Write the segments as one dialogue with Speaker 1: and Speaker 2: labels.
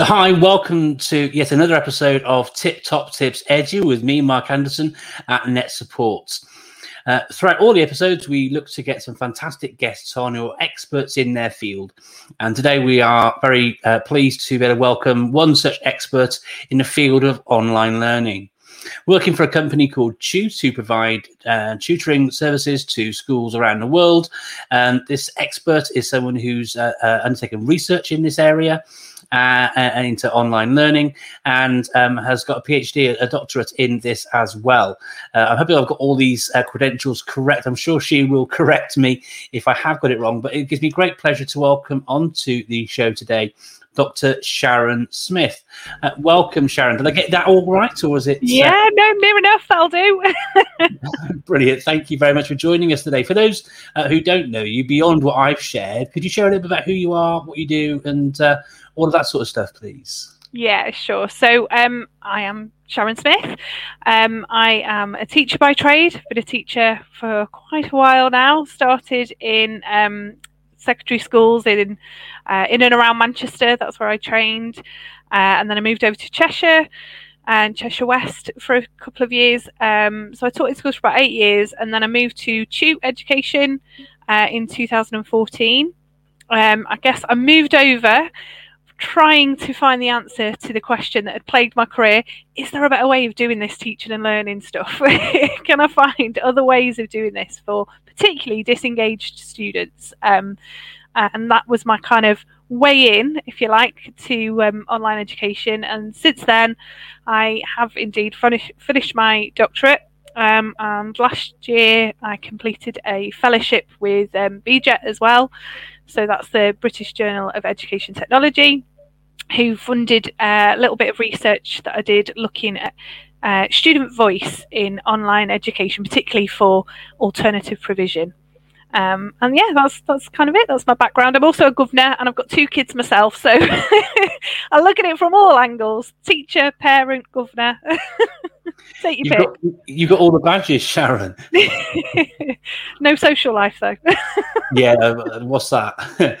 Speaker 1: So, hi, welcome to yet another episode of Tip Top Tips Edu with me, Mark Anderson at Net Support. Uh, throughout all the episodes, we look to get some fantastic guests on are experts in their field. And today we are very uh, pleased to be able to welcome one such expert in the field of online learning. Working for a company called Tute, who provide uh, tutoring services to schools around the world. And this expert is someone who's uh, uh, undertaken research in this area uh, and into online learning, and um, has got a PhD, a doctorate in this as well. Uh, I'm hoping I've got all these uh, credentials correct. I'm sure she will correct me if I have got it wrong, but it gives me great pleasure to welcome onto the show today Dr. Sharon Smith. Uh, welcome, Sharon. Did I get that all right, or was it? Uh,
Speaker 2: yeah, no, near enough. That'll do.
Speaker 1: Brilliant. Thank you very much for joining us today. For those uh, who don't know you, beyond what I've shared, could you share a little bit about who you are, what you do, and uh, all of that sort of stuff, please?
Speaker 2: Yeah, sure. So um, I am Sharon Smith. Um, I am a teacher by trade, been a teacher for quite a while now. Started in um, secondary schools in uh, in and around Manchester. That's where I trained, uh, and then I moved over to Cheshire and Cheshire West for a couple of years. Um, so I taught in schools for about eight years, and then I moved to Tute Education uh, in 2014. Um, I guess I moved over trying to find the answer to the question that had plagued my career is there a better way of doing this teaching and learning stuff can i find other ways of doing this for particularly disengaged students um, and that was my kind of way in if you like to um, online education and since then i have indeed finish, finished my doctorate um, and last year I completed a fellowship with um, BJET as well. So that's the British Journal of Education Technology who funded a little bit of research that I did looking at uh, student voice in online education, particularly for alternative provision. Um, and yeah, that's that's kind of it. That's my background. I'm also a governor, and I've got two kids myself, so I look at it from all angles: teacher, parent, governor. Take your
Speaker 1: you've
Speaker 2: pick.
Speaker 1: Got, you've got all the badges, Sharon.
Speaker 2: no social life, though.
Speaker 1: yeah, what's that?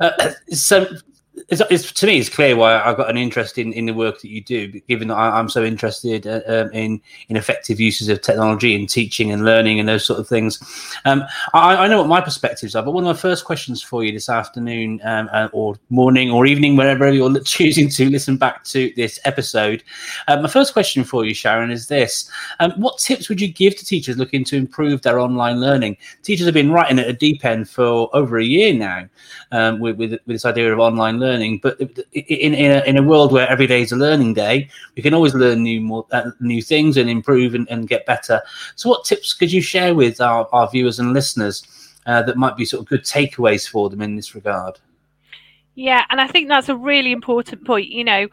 Speaker 1: uh, so, it's, it's, to me, it's clear why I've got an interest in, in the work that you do, given that I, am so interested uh, um, in in effective uses of technology in teaching and learning and those sort of things. Um, I, I, know what my perspectives are, but one of my first questions for you this afternoon, um, uh, or morning, or evening, wherever you're choosing to listen back to this episode, uh, my first question for you, Sharon, is this: um, What tips would you give to teachers looking to improve their online learning? Teachers have been writing at a deep end for over a year now um, with, with, with this idea of online learning. But in in a, in a world where every day is a learning day, we can always learn new more uh, new things and improve and, and, get better. So, what tips could you share with our, our viewers and listeners uh, that might be sort of good takeaways for them in this regard?
Speaker 2: Yeah, and I think that's a really important point. You know,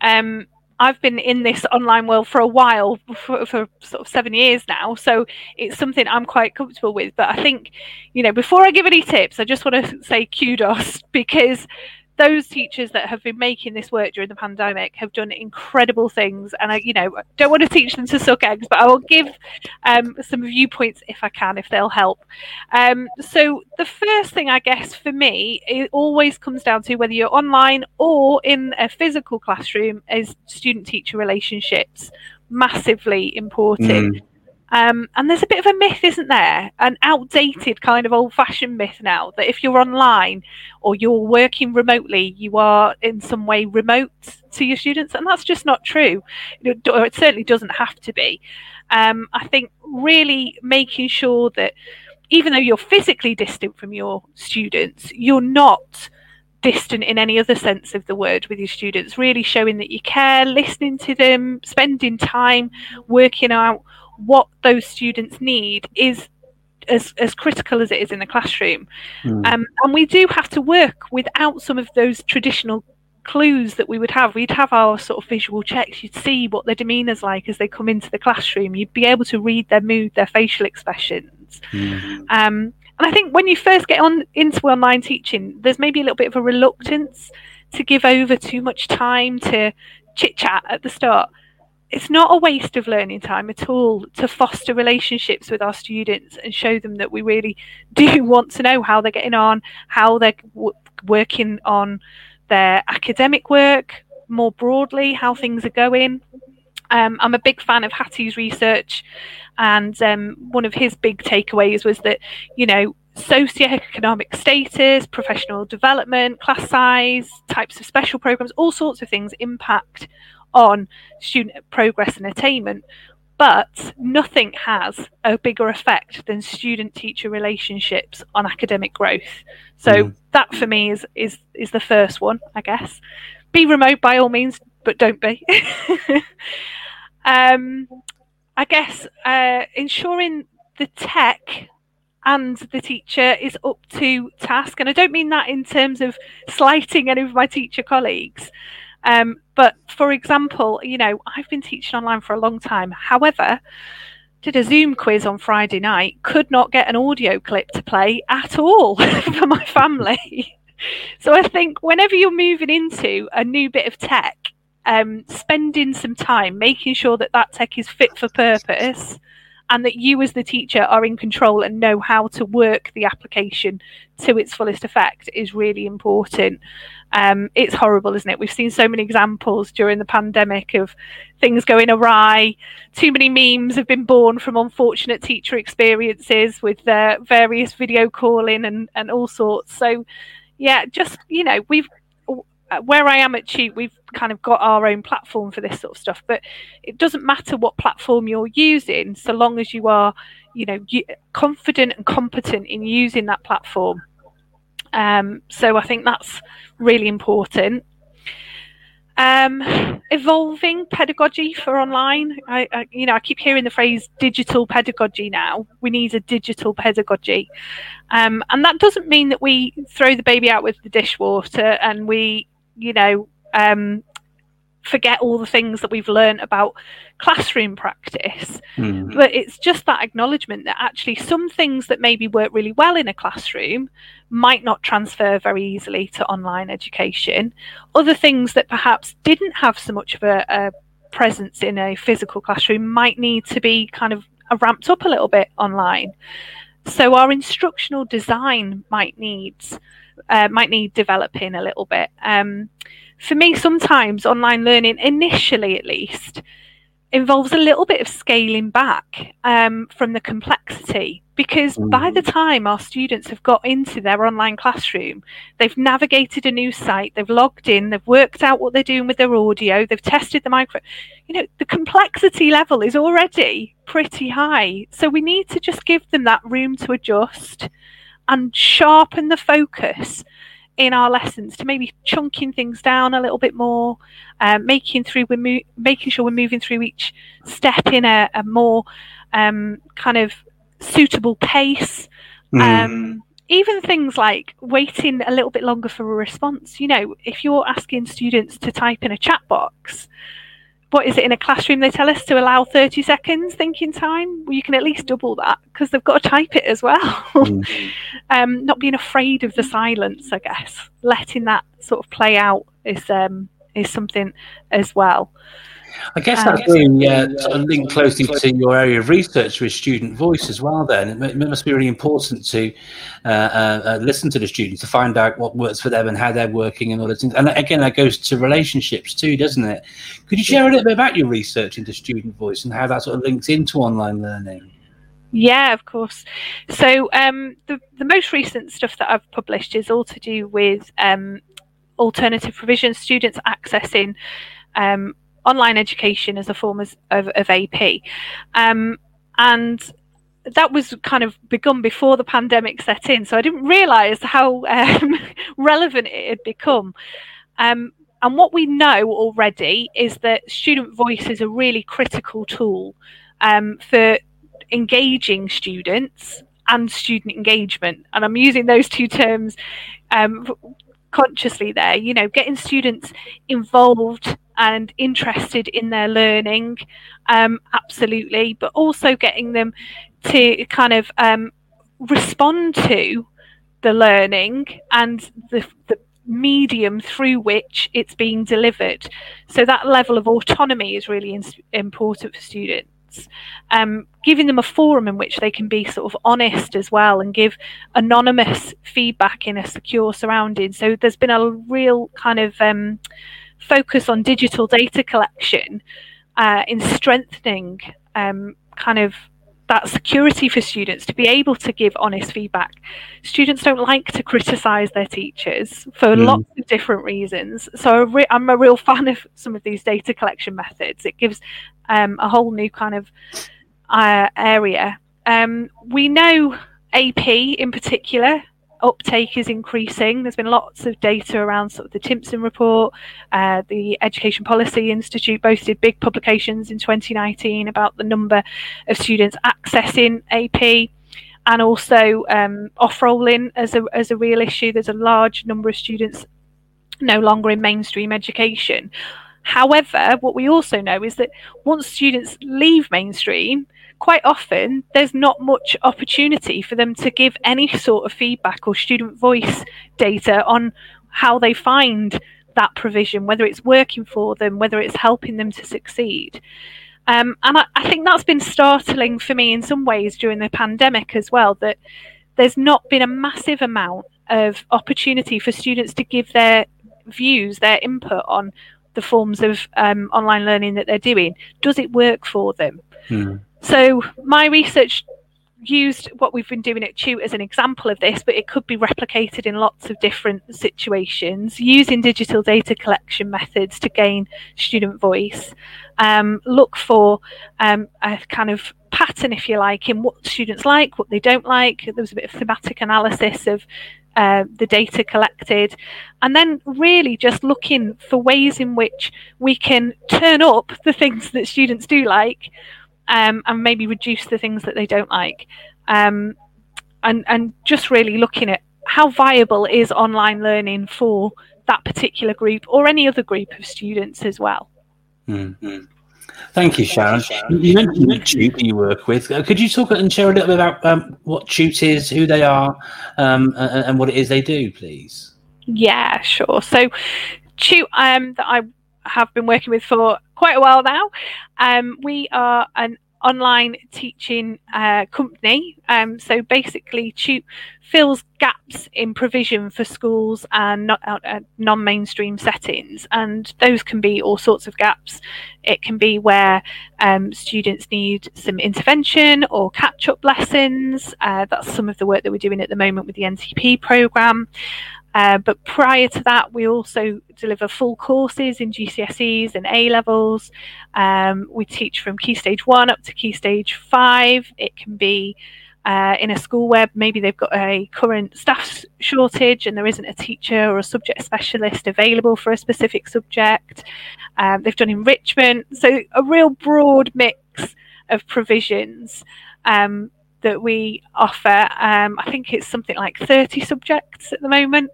Speaker 2: um, I've been in this online world for a while, for, for, sort of seven years now. So it's something I'm quite comfortable with. But I think, you know, before I give any tips, I just want to say kudos because those teachers that have been making this work during the pandemic have done incredible things. And i you know don't want to teach them to suck eggs but i will give um, some viewpoints if i can if they'll help. Um, so the first thing i guess for me it always comes down to whether you're online or in a physical classroom is student teacher relationships massively important. Mm. Um, and there's a bit of a myth, isn't there? An outdated kind of old fashioned myth now that if you're online or you're working remotely, you are in some way remote to your students. And that's just not true. It, certainly doesn't have to be. Um, I think really making sure that even though you're physically distant from your students, you're not distant in any other sense of the word with your students, really showing that you care, listening to them, spending time working out what those students need is as, as critical as it is in the classroom. Mm. Um, and we do have to work without some of those traditional clues that we would have. We'd have our sort of visual checks. You'd see what their demeanour's like as they come into the classroom. You'd be able to read their mood, their facial expressions. Mm. Um, and I think when you first get on into online teaching, there's maybe a little bit of a reluctance to give over too much time to chit chat at the start it's not a waste of learning time at all to foster relationships with our students and show them that we really do want to know how they're getting on, how they're w- working on their academic work, more broadly how things are going. Um, I'm a big fan of Hattie's research, and um, one of his big takeaways was that, you know, socioeconomic status, professional development, class size, types of special programs, all sorts of things impact on student progress and attainment. But nothing has a bigger effect than student teacher relationships on academic growth. So mm. that for me is is is the first one, I guess. Be remote by all means, but don't be. um, I guess uh, ensuring the tech and the teacher is up to task. And I don't mean that in terms of slighting any of my teacher colleagues. Um, but for example, you know, I've been teaching online for a long time. However, did a Zoom quiz on Friday night, could not get an audio clip to play at all for my family. so I think whenever you're moving into a new bit of tech, um, spending some time making sure that that tech is fit for purpose and that you as the teacher are in control and know how to work the application to its fullest effect is really important. Um, it's horrible, isn't it? We've seen so many examples during the pandemic of things going awry. Too many memes have been born from unfortunate teacher experiences with uh, various video calling and, and all sorts. So, yeah, just, you know, we've where I am at Tute, we've kind of got our own platform for this sort of stuff. But it doesn't matter what platform you're using, so long as you are, you know, confident and competent in using that platform. Um, so I think that's really important. Um, evolving pedagogy for online. I, I, you know, I keep hearing the phrase digital pedagogy now. We need a digital pedagogy, um, and that doesn't mean that we throw the baby out with the dishwater and we you know, um, forget all the things that we've learned about classroom practice. Mm. But it's just that acknowledgement that actually some things that maybe work really well in a classroom might not transfer very easily to online education. Other things that perhaps didn't have so much of a, a presence in a physical classroom might need to be kind of ramped up a little bit online. So our instructional design might need uh, might need developing a little bit. Um, for me, sometimes online learning, initially at least, involves a little bit of scaling back um, from the complexity because mm. by the time our students have got into their online classroom, they've navigated a new site, they've logged in, they've worked out what they're doing with their audio, they've tested the micro. You know, the complexity level is already pretty high. So we need to just give them that room to adjust and sharpen the focus in our lessons to maybe chunking things down a little bit more, um, making through we're mo- making sure we're moving through each step in a, a more um, kind of suitable pace. Mm. Um, even things like waiting a little bit longer for a response. You know, if you're asking students to type in a chat box, what is it in a classroom they tell us to allow 30 seconds thinking time? Well you can at least double that because they've got to type it as well. Mm. um, not being afraid of the silence i guess. Letting that sort of play out is um, is something as well
Speaker 1: I guess that's um, really uh, sort of linked closely to your area of research with student voice as well. Then it must be really important to uh, uh, uh, listen to the students to find out what works for them and how they're working and all those things. And again, that goes to relationships too, doesn't it? Could you share a little bit about your research into student voice and how that sort of links into online learning?
Speaker 2: Yeah, of course. So um, the the most recent stuff that I've published is all to do with um, alternative provision students accessing um, online education as a form of, of, of AP. Um, and that was kind of begun before the pandemic set in. So I didn't realize how um, relevant it had become. Um, and what we know already is that student voice is a really critical tool um, for engaging students and student engagement. And I'm using those two terms um, consciously there, you know, getting students involved and interested in their learning, um, absolutely, but also getting them to kind of um, respond to the learning and the, the medium through which it's being delivered. So that level of autonomy is really in, important for students. Um, giving them a forum in which they can be sort of honest as well and give anonymous feedback in a secure surrounding. So there's been a real kind of um, focus on digital data collection uh, in strengthening um, kind of that security for students to be able to give honest feedback. Students don't like to criticize their teachers for mm. lots of different reasons. So I'm a real fan of some of these data collection methods. It gives um, a whole new kind of uh, area. Um, we know AP in particular uptake is increasing. There's been lots of data around sort of the Timpson report. Uh, the Education Policy Institute both did big publications in 2019 about the number of students accessing AP and also um, off-rolling as a, as a real issue. There's a large number of students no longer in mainstream education. However, what we also know is that once students leave mainstream, quite often there's not much opportunity for them to give any sort of feedback or student voice data on how they find that provision, whether it's working for them, whether it's helping them to succeed. Um, and I, I, think that's been startling for me in some ways during the pandemic as well, that there's not been a massive amount of opportunity for students to give their views, their input on the forms of um, online learning that they're doing. Does it work for them? Mm. So my research used what we've been doing at Tute as an example of this, but it could be replicated in lots of different situations using digital data collection methods to gain student voice. Um, look for um, a kind of pattern, if you like, in what students like, what they don't like. There was a bit of thematic analysis of uh, the data collected, and then really just looking for ways in which we can turn up the things that students do like um, and maybe reduce the things that they don't like. Um, and, and just really looking at how viable is online learning for that particular group or any other group of students as well.
Speaker 1: Mm-hmm. Thank you, Sharon. You mentioned Tute you work with. Uh, could you talk and share a little bit about um, what Tute is, who they are, um, and, and, what it is they do, please?
Speaker 2: Yeah, sure. So, Tute um, that I have been working with for quite a while now. Um, we are an online teaching uh, company. Um, so basically, Tute fills gaps in provision for schools and not, uh, non-mainstream settings, and those can be all sorts of gaps. It can be where um, students need some intervention or catch-up lessons. Uh, that's some of the work that we're doing at the moment with the NTP program. Uh, but prior to that, we also deliver full courses in GCSEs and A levels. Um, we teach from Key Stage 1 up to Key Stage 5. It can be uh, in a school where maybe they've got a current staff shortage and there isn't a teacher or a subject specialist available for a specific subject. Um, they've done enrichment. So, a real broad mix of provisions. Um, that we offer. Um, I think it's something like 30 subjects at the moment.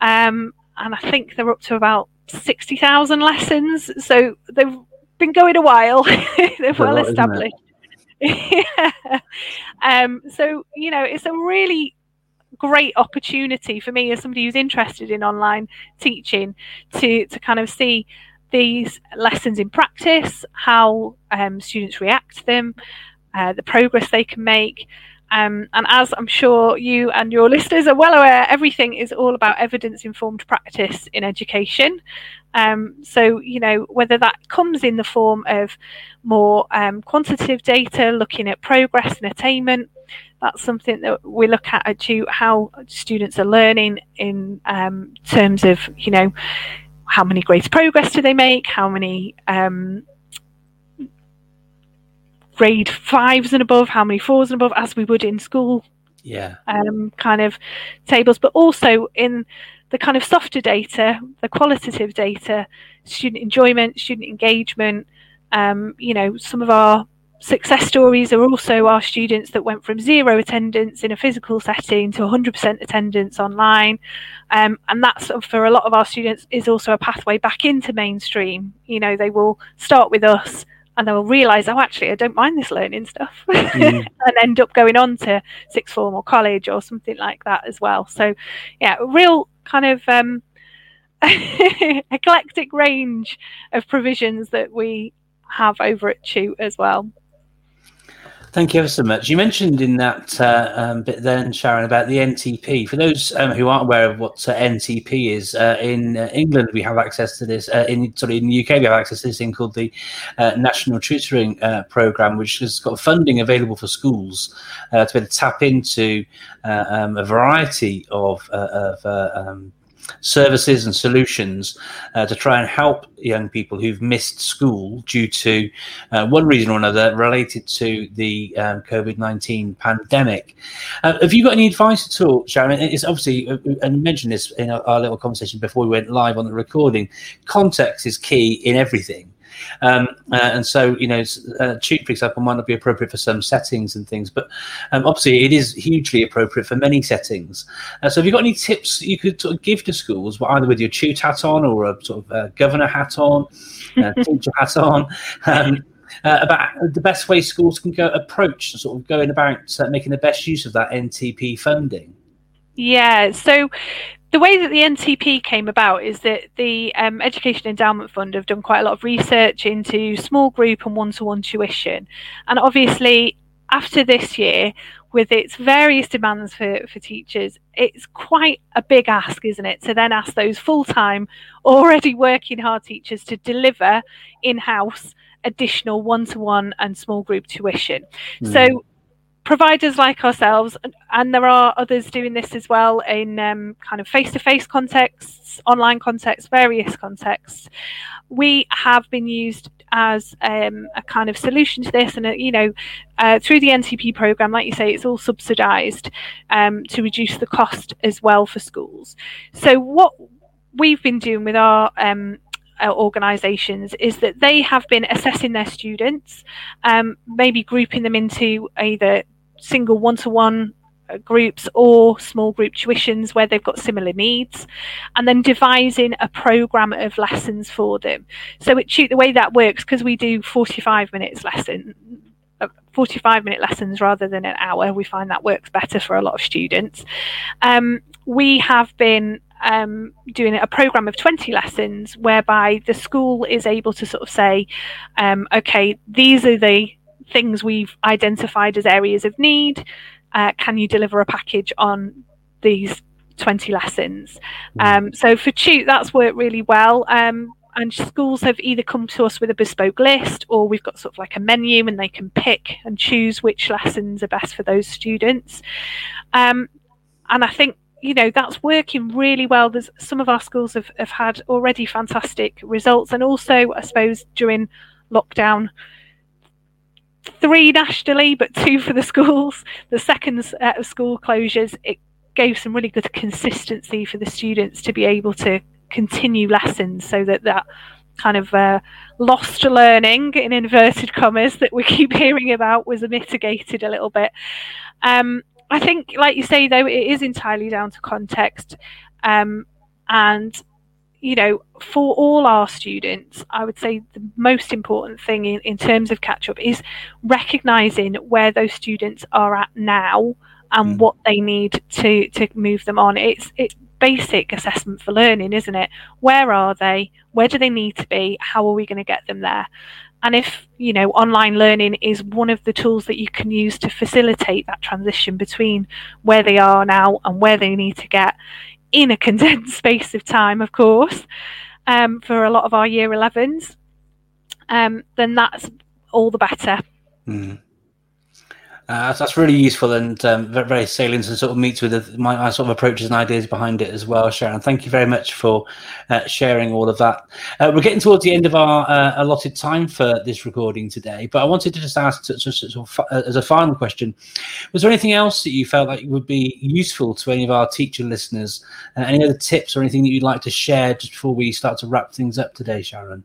Speaker 2: Um, and I think they're up to about 60,000 lessons. So they've been going a while, they're well lot, established. yeah. Um, so, you know, it's a really great opportunity for me as somebody who's interested in online teaching to, to kind of see these lessons in practice, how um, students react to them, uh, the progress they can make. Um, and as I'm sure you and your listeners are well aware, everything is all about evidence informed practice in education. Um, so, you know, whether that comes in the form of more um, quantitative data, looking at progress and attainment, that's something that we look at to how students are learning in um, terms of, you know, how many grades progress do they make, how many um, grade fives and above, how many fours and above, as we would in school.
Speaker 1: Yeah.
Speaker 2: Um, kind of tables, but also in the kind of softer data, the qualitative data, student enjoyment, student engagement. Um, you know, some of our success stories are also our students that went from zero attendance in a physical setting to 100% attendance online. Um, and that's for a lot of our students is also a pathway back into mainstream. You know, they will start with us and they'll realise, oh, actually, I don't mind this learning stuff, mm. and end up going on to sixth form or college or something like that as well. So, yeah, a real kind of um, eclectic range of provisions that we have over at Tute as well.
Speaker 1: Thank you ever so much. You mentioned in that uh, um, bit then, Sharon, about the NTP. For those um, who aren't aware of what uh, NTP is, uh, in uh, England we have access to this. Uh, in sorry, in the UK we have access to this thing called the uh, National Tutoring Program, which has got funding available for schools to be able to tap into um, a variety of, of um, services and solutions uh, to try and help young people who've missed school due to uh, one reason or another related to the um, COVID 19 pandemic. Uh, have you got any advice at all, Sharon? It's obviously, uh, uh, and mentioned this in our little conversation before we went live on the recording context is key in everything. Um, uh, and so, you know, uh, Tute, for example, might not be appropriate for some settings and things, but um, obviously it is hugely appropriate for many settings. Uh, so, have you got any tips you could sort of give to schools, either with your tute hat on or a sort of uh, governor hat on, uh, teacher hat on? Um, uh, about the best way schools can go approach sort of going about uh, making the best use of that NTP funding.
Speaker 2: Yeah, so the way that the NTP came about is that the um, Education Endowment Fund have done quite a lot of research into small group and one to one tuition. And obviously, after this year, with its various demands for, for teachers, it's quite a big ask, isn't it? To then ask those full time, already working hard teachers to deliver in house additional one to one and small group tuition. Mm. So providers like ourselves, and there are others doing this as well in um, kind of face to face contexts, online contexts, various contexts, we have been used as um, a kind of solution to this. And, uh, you know, uh, through the NTP program, like you say, it's all subsidised um, to reduce the cost as well for schools. So, what we've been doing with our um, organisations is that they have been assessing their students, um, maybe grouping them into either single one to one groups or small group tuitions where they've got similar needs and then devising a program of lessons for them. So it the way that works because we do 45 minutes lesson uh, 45 minute lessons rather than an hour we find that works better for a lot of students. Um, we have been um, doing a program of 20 lessons whereby the school is able to sort of say um, okay these are the things we've identified as areas of need. Uh, can you deliver a package on these 20 lessons? Mm. Um, so for Tute, that's worked really well. Um, and schools have either come to us with a bespoke list or we've got sort of like a menu and they can pick and choose which lessons are best for those students. Um, and I think you know that's working really well there's some of our schools have, have had already fantastic results and also i suppose during lockdown three nationally, but two for the schools. The second set of school closures, it gave some really good consistency for the students to be able to continue lessons so that that kind of uh, lost learning in inverted commas that we keep hearing about was mitigated a little bit. Um, I think, like you say, though, it is entirely down to context. Um, and you know, for all our students, I would say the most important thing in, in terms of catch up is recognizing where those students are at now and mm. what they need to to move them on. It's it's basic assessment for learning, isn't it? Where are they? Where do they need to be? How are we going to get them there? And if you know online learning is one of the tools that you can use to facilitate that transition between where they are now and where they need to get, in a condensed space of time, of course, um, for a lot of our year 11s, um, then that's all the better.
Speaker 1: Mm. Uh, that's really useful and um, very salient and sort of meets with the, my, my, sort of approaches and ideas behind it as well, Sharon. Thank you very much for uh, sharing all of that. Uh, we're getting towards the end of our uh, allotted time for this recording today, but I wanted to just ask to, to, to, as a final question, was there anything else that you felt like would be useful to any of our teacher listeners? Uh, any other tips or anything that you'd like to share just before we start to wrap things up today, Sharon?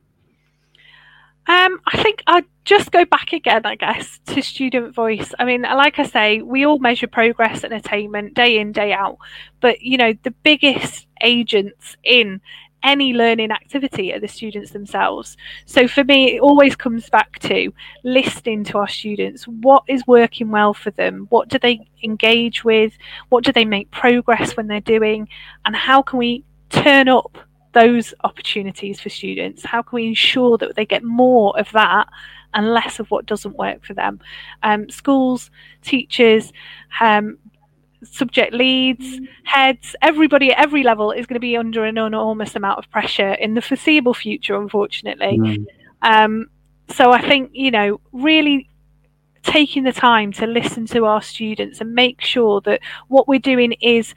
Speaker 2: Um, I think I'd just go back again, I guess, to student voice. I mean, like I say, we all measure progress and attainment day in, day out. But, you know, the biggest agents in any learning activity are the students themselves. So for me, it always comes back to listening to our students. What is working well for them? What do they engage with? What do they make progress when they're doing? And how can we turn up those opportunities for students? How can we ensure that they get more of that and less of what doesn't work for them? Um, schools, teachers, um, subject leads, heads, everybody at every level is going to be under an enormous amount of pressure in the foreseeable future, unfortunately. Mm. Um, so I think, you know, really taking the time to listen to our students and make sure that what we're doing is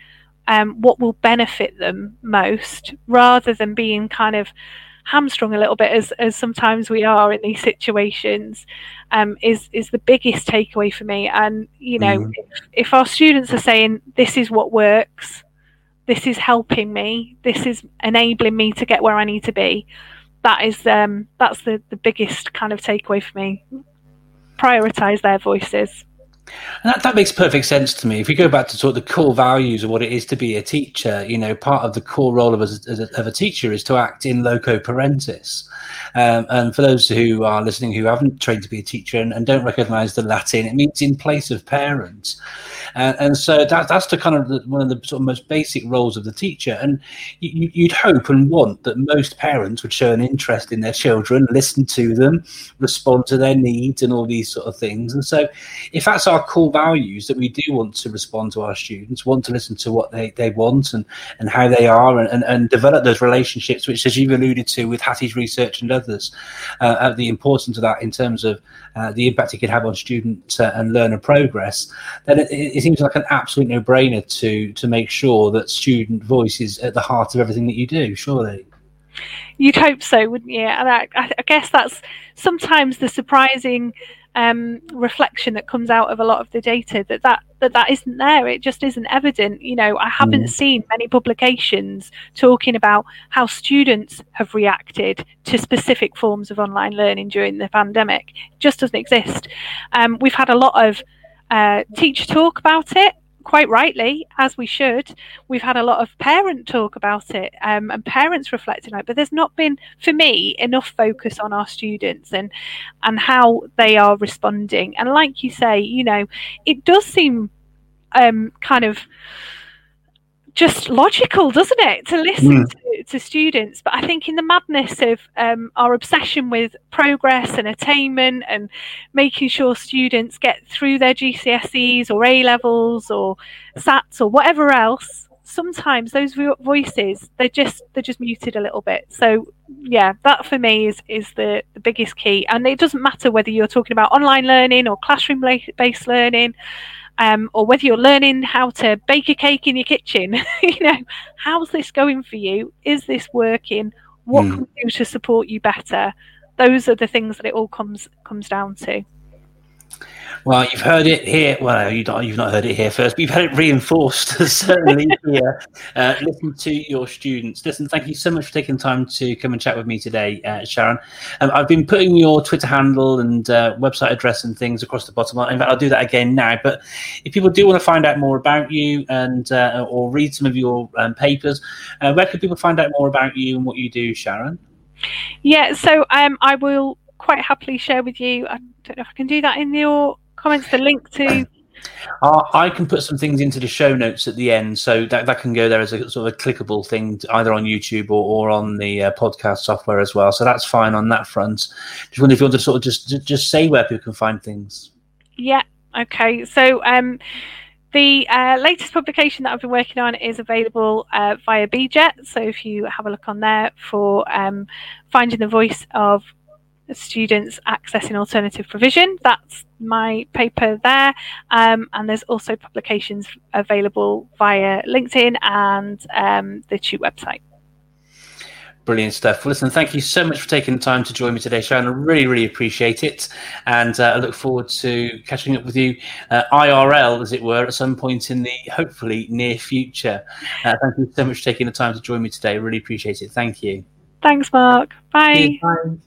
Speaker 2: um, what will benefit them most rather than being kind of hamstrung a little bit as, as sometimes we are in these situations um, is is the biggest takeaway for me. And you know mm. if, if our students are saying this is what works. This is helping me. This is enabling me to get where i need to be that is um, that's the, the biggest kind of takeaway for me. Prioritize their voices
Speaker 1: that, that makes perfect sense to me. If we go back to sort of the core values of what it is to be a teacher, you know, part of the core role of a, of a teacher is to act in loco parentis. Um, and for those who are listening who haven't trained to be a teacher and, and don't recognise the Latin, it means in place of parents. Uh, and so that, that's the kind of the, one of the sort of most basic roles of the teacher. And you, you'd hope and want that most parents would show an interest in their children, listen to them, respond to their needs, and all these sort of things. And so, if that's our core values, that we do want to respond to our students, want to listen to what they, they want and, and how they are, and, and, and develop those relationships, which, as you've alluded to with Hattie's research and others, uh, the importance of that in terms of uh, the impact it could have on student uh, and learner progress, then it, it seems like an absolute no-brainer to to make sure that student voice is at the heart of everything that you do. Surely.
Speaker 2: You'd hope so, wouldn't you? And I, I guess that's sometimes the surprising um, reflection that comes out of a lot of the data that that that that isn't there. It just isn't evident. You know, I haven't mm. seen many publications talking about how students have reacted to specific forms of online learning during the pandemic. It just doesn't exist. Um, we've had a lot of uh, teacher talk about it quite rightly, as we should, we've had a lot of parent talk about it um, and parents reflecting on it. But there's not been, for me, enough focus on our students and and how they are responding. And like you say, you know, it does seem um, kind of just logical, doesn't it, to listen mm. to, to, students? But I think in the madness of um, our obsession with progress and attainment and making sure students get through their GCSEs or A levels or SATs or whatever else, sometimes those voices they're just they're just muted a little bit. So yeah, that for me is is the the biggest key. And it doesn't matter whether you're talking about online learning or classroom based learning um, or whether you're learning how to bake a cake in your kitchen, you know, how's this going for you? Is this working? What mm. can we do to support you better? Those are the things that it all comes comes down to.
Speaker 1: Well, you've heard it here. Well, you have not heard it here first, but you've had it reinforced certainly here. Uh, listen to your students. Listen, thank you so much for taking time to come and chat with me today, uh, Sharon. Um, I've been putting your Twitter handle and uh, website address and things across the bottom. In fact, I'll do that again now. But if people do want to find out more about you and uh, or read some of your um, papers, uh, where can people find out more about you and what you do, Sharon?
Speaker 2: Yeah, so um, I will quite happily share with you. I don't know if I can do that in your comments the link to
Speaker 1: uh, I can put some things into the show notes at the end, so that, that can go there as a sort of a clickable thing, either on YouTube or, or on the uh, podcast software as well. So that's fine on that front. Just wonder if you want to sort of just just say where people can find things.
Speaker 2: Yeah. Okay. So um, the uh, latest publication that I've been working on is available uh, via BJET. So if you have a look on there for um, finding the voice of students accessing alternative provision. That's my paper there. Um, and there's also publications available via LinkedIn and um, the TUTE website.
Speaker 1: Brilliant stuff. Well, listen, thank you so much for taking the time to join me today, Sharon. I really, really appreciate it. And uh, I look forward to catching up with you uh, IRL, as it were, at some point in the hopefully near future. Uh, thank you so much for taking the time to join me today. Really appreciate it. Thank you.
Speaker 2: Thanks, Mark. Bye. Bye.